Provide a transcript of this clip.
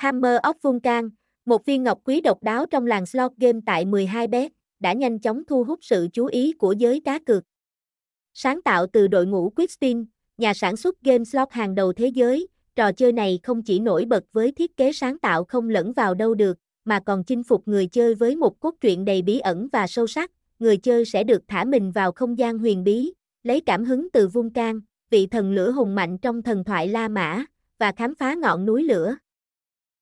Hammer of Vulcan, một viên ngọc quý độc đáo trong làng slot game tại 12 bet, đã nhanh chóng thu hút sự chú ý của giới cá cược. Sáng tạo từ đội ngũ Quickspin, nhà sản xuất game slot hàng đầu thế giới, trò chơi này không chỉ nổi bật với thiết kế sáng tạo không lẫn vào đâu được, mà còn chinh phục người chơi với một cốt truyện đầy bí ẩn và sâu sắc. Người chơi sẽ được thả mình vào không gian huyền bí, lấy cảm hứng từ Vulcan, vị thần lửa hùng mạnh trong thần thoại La Mã, và khám phá ngọn núi lửa.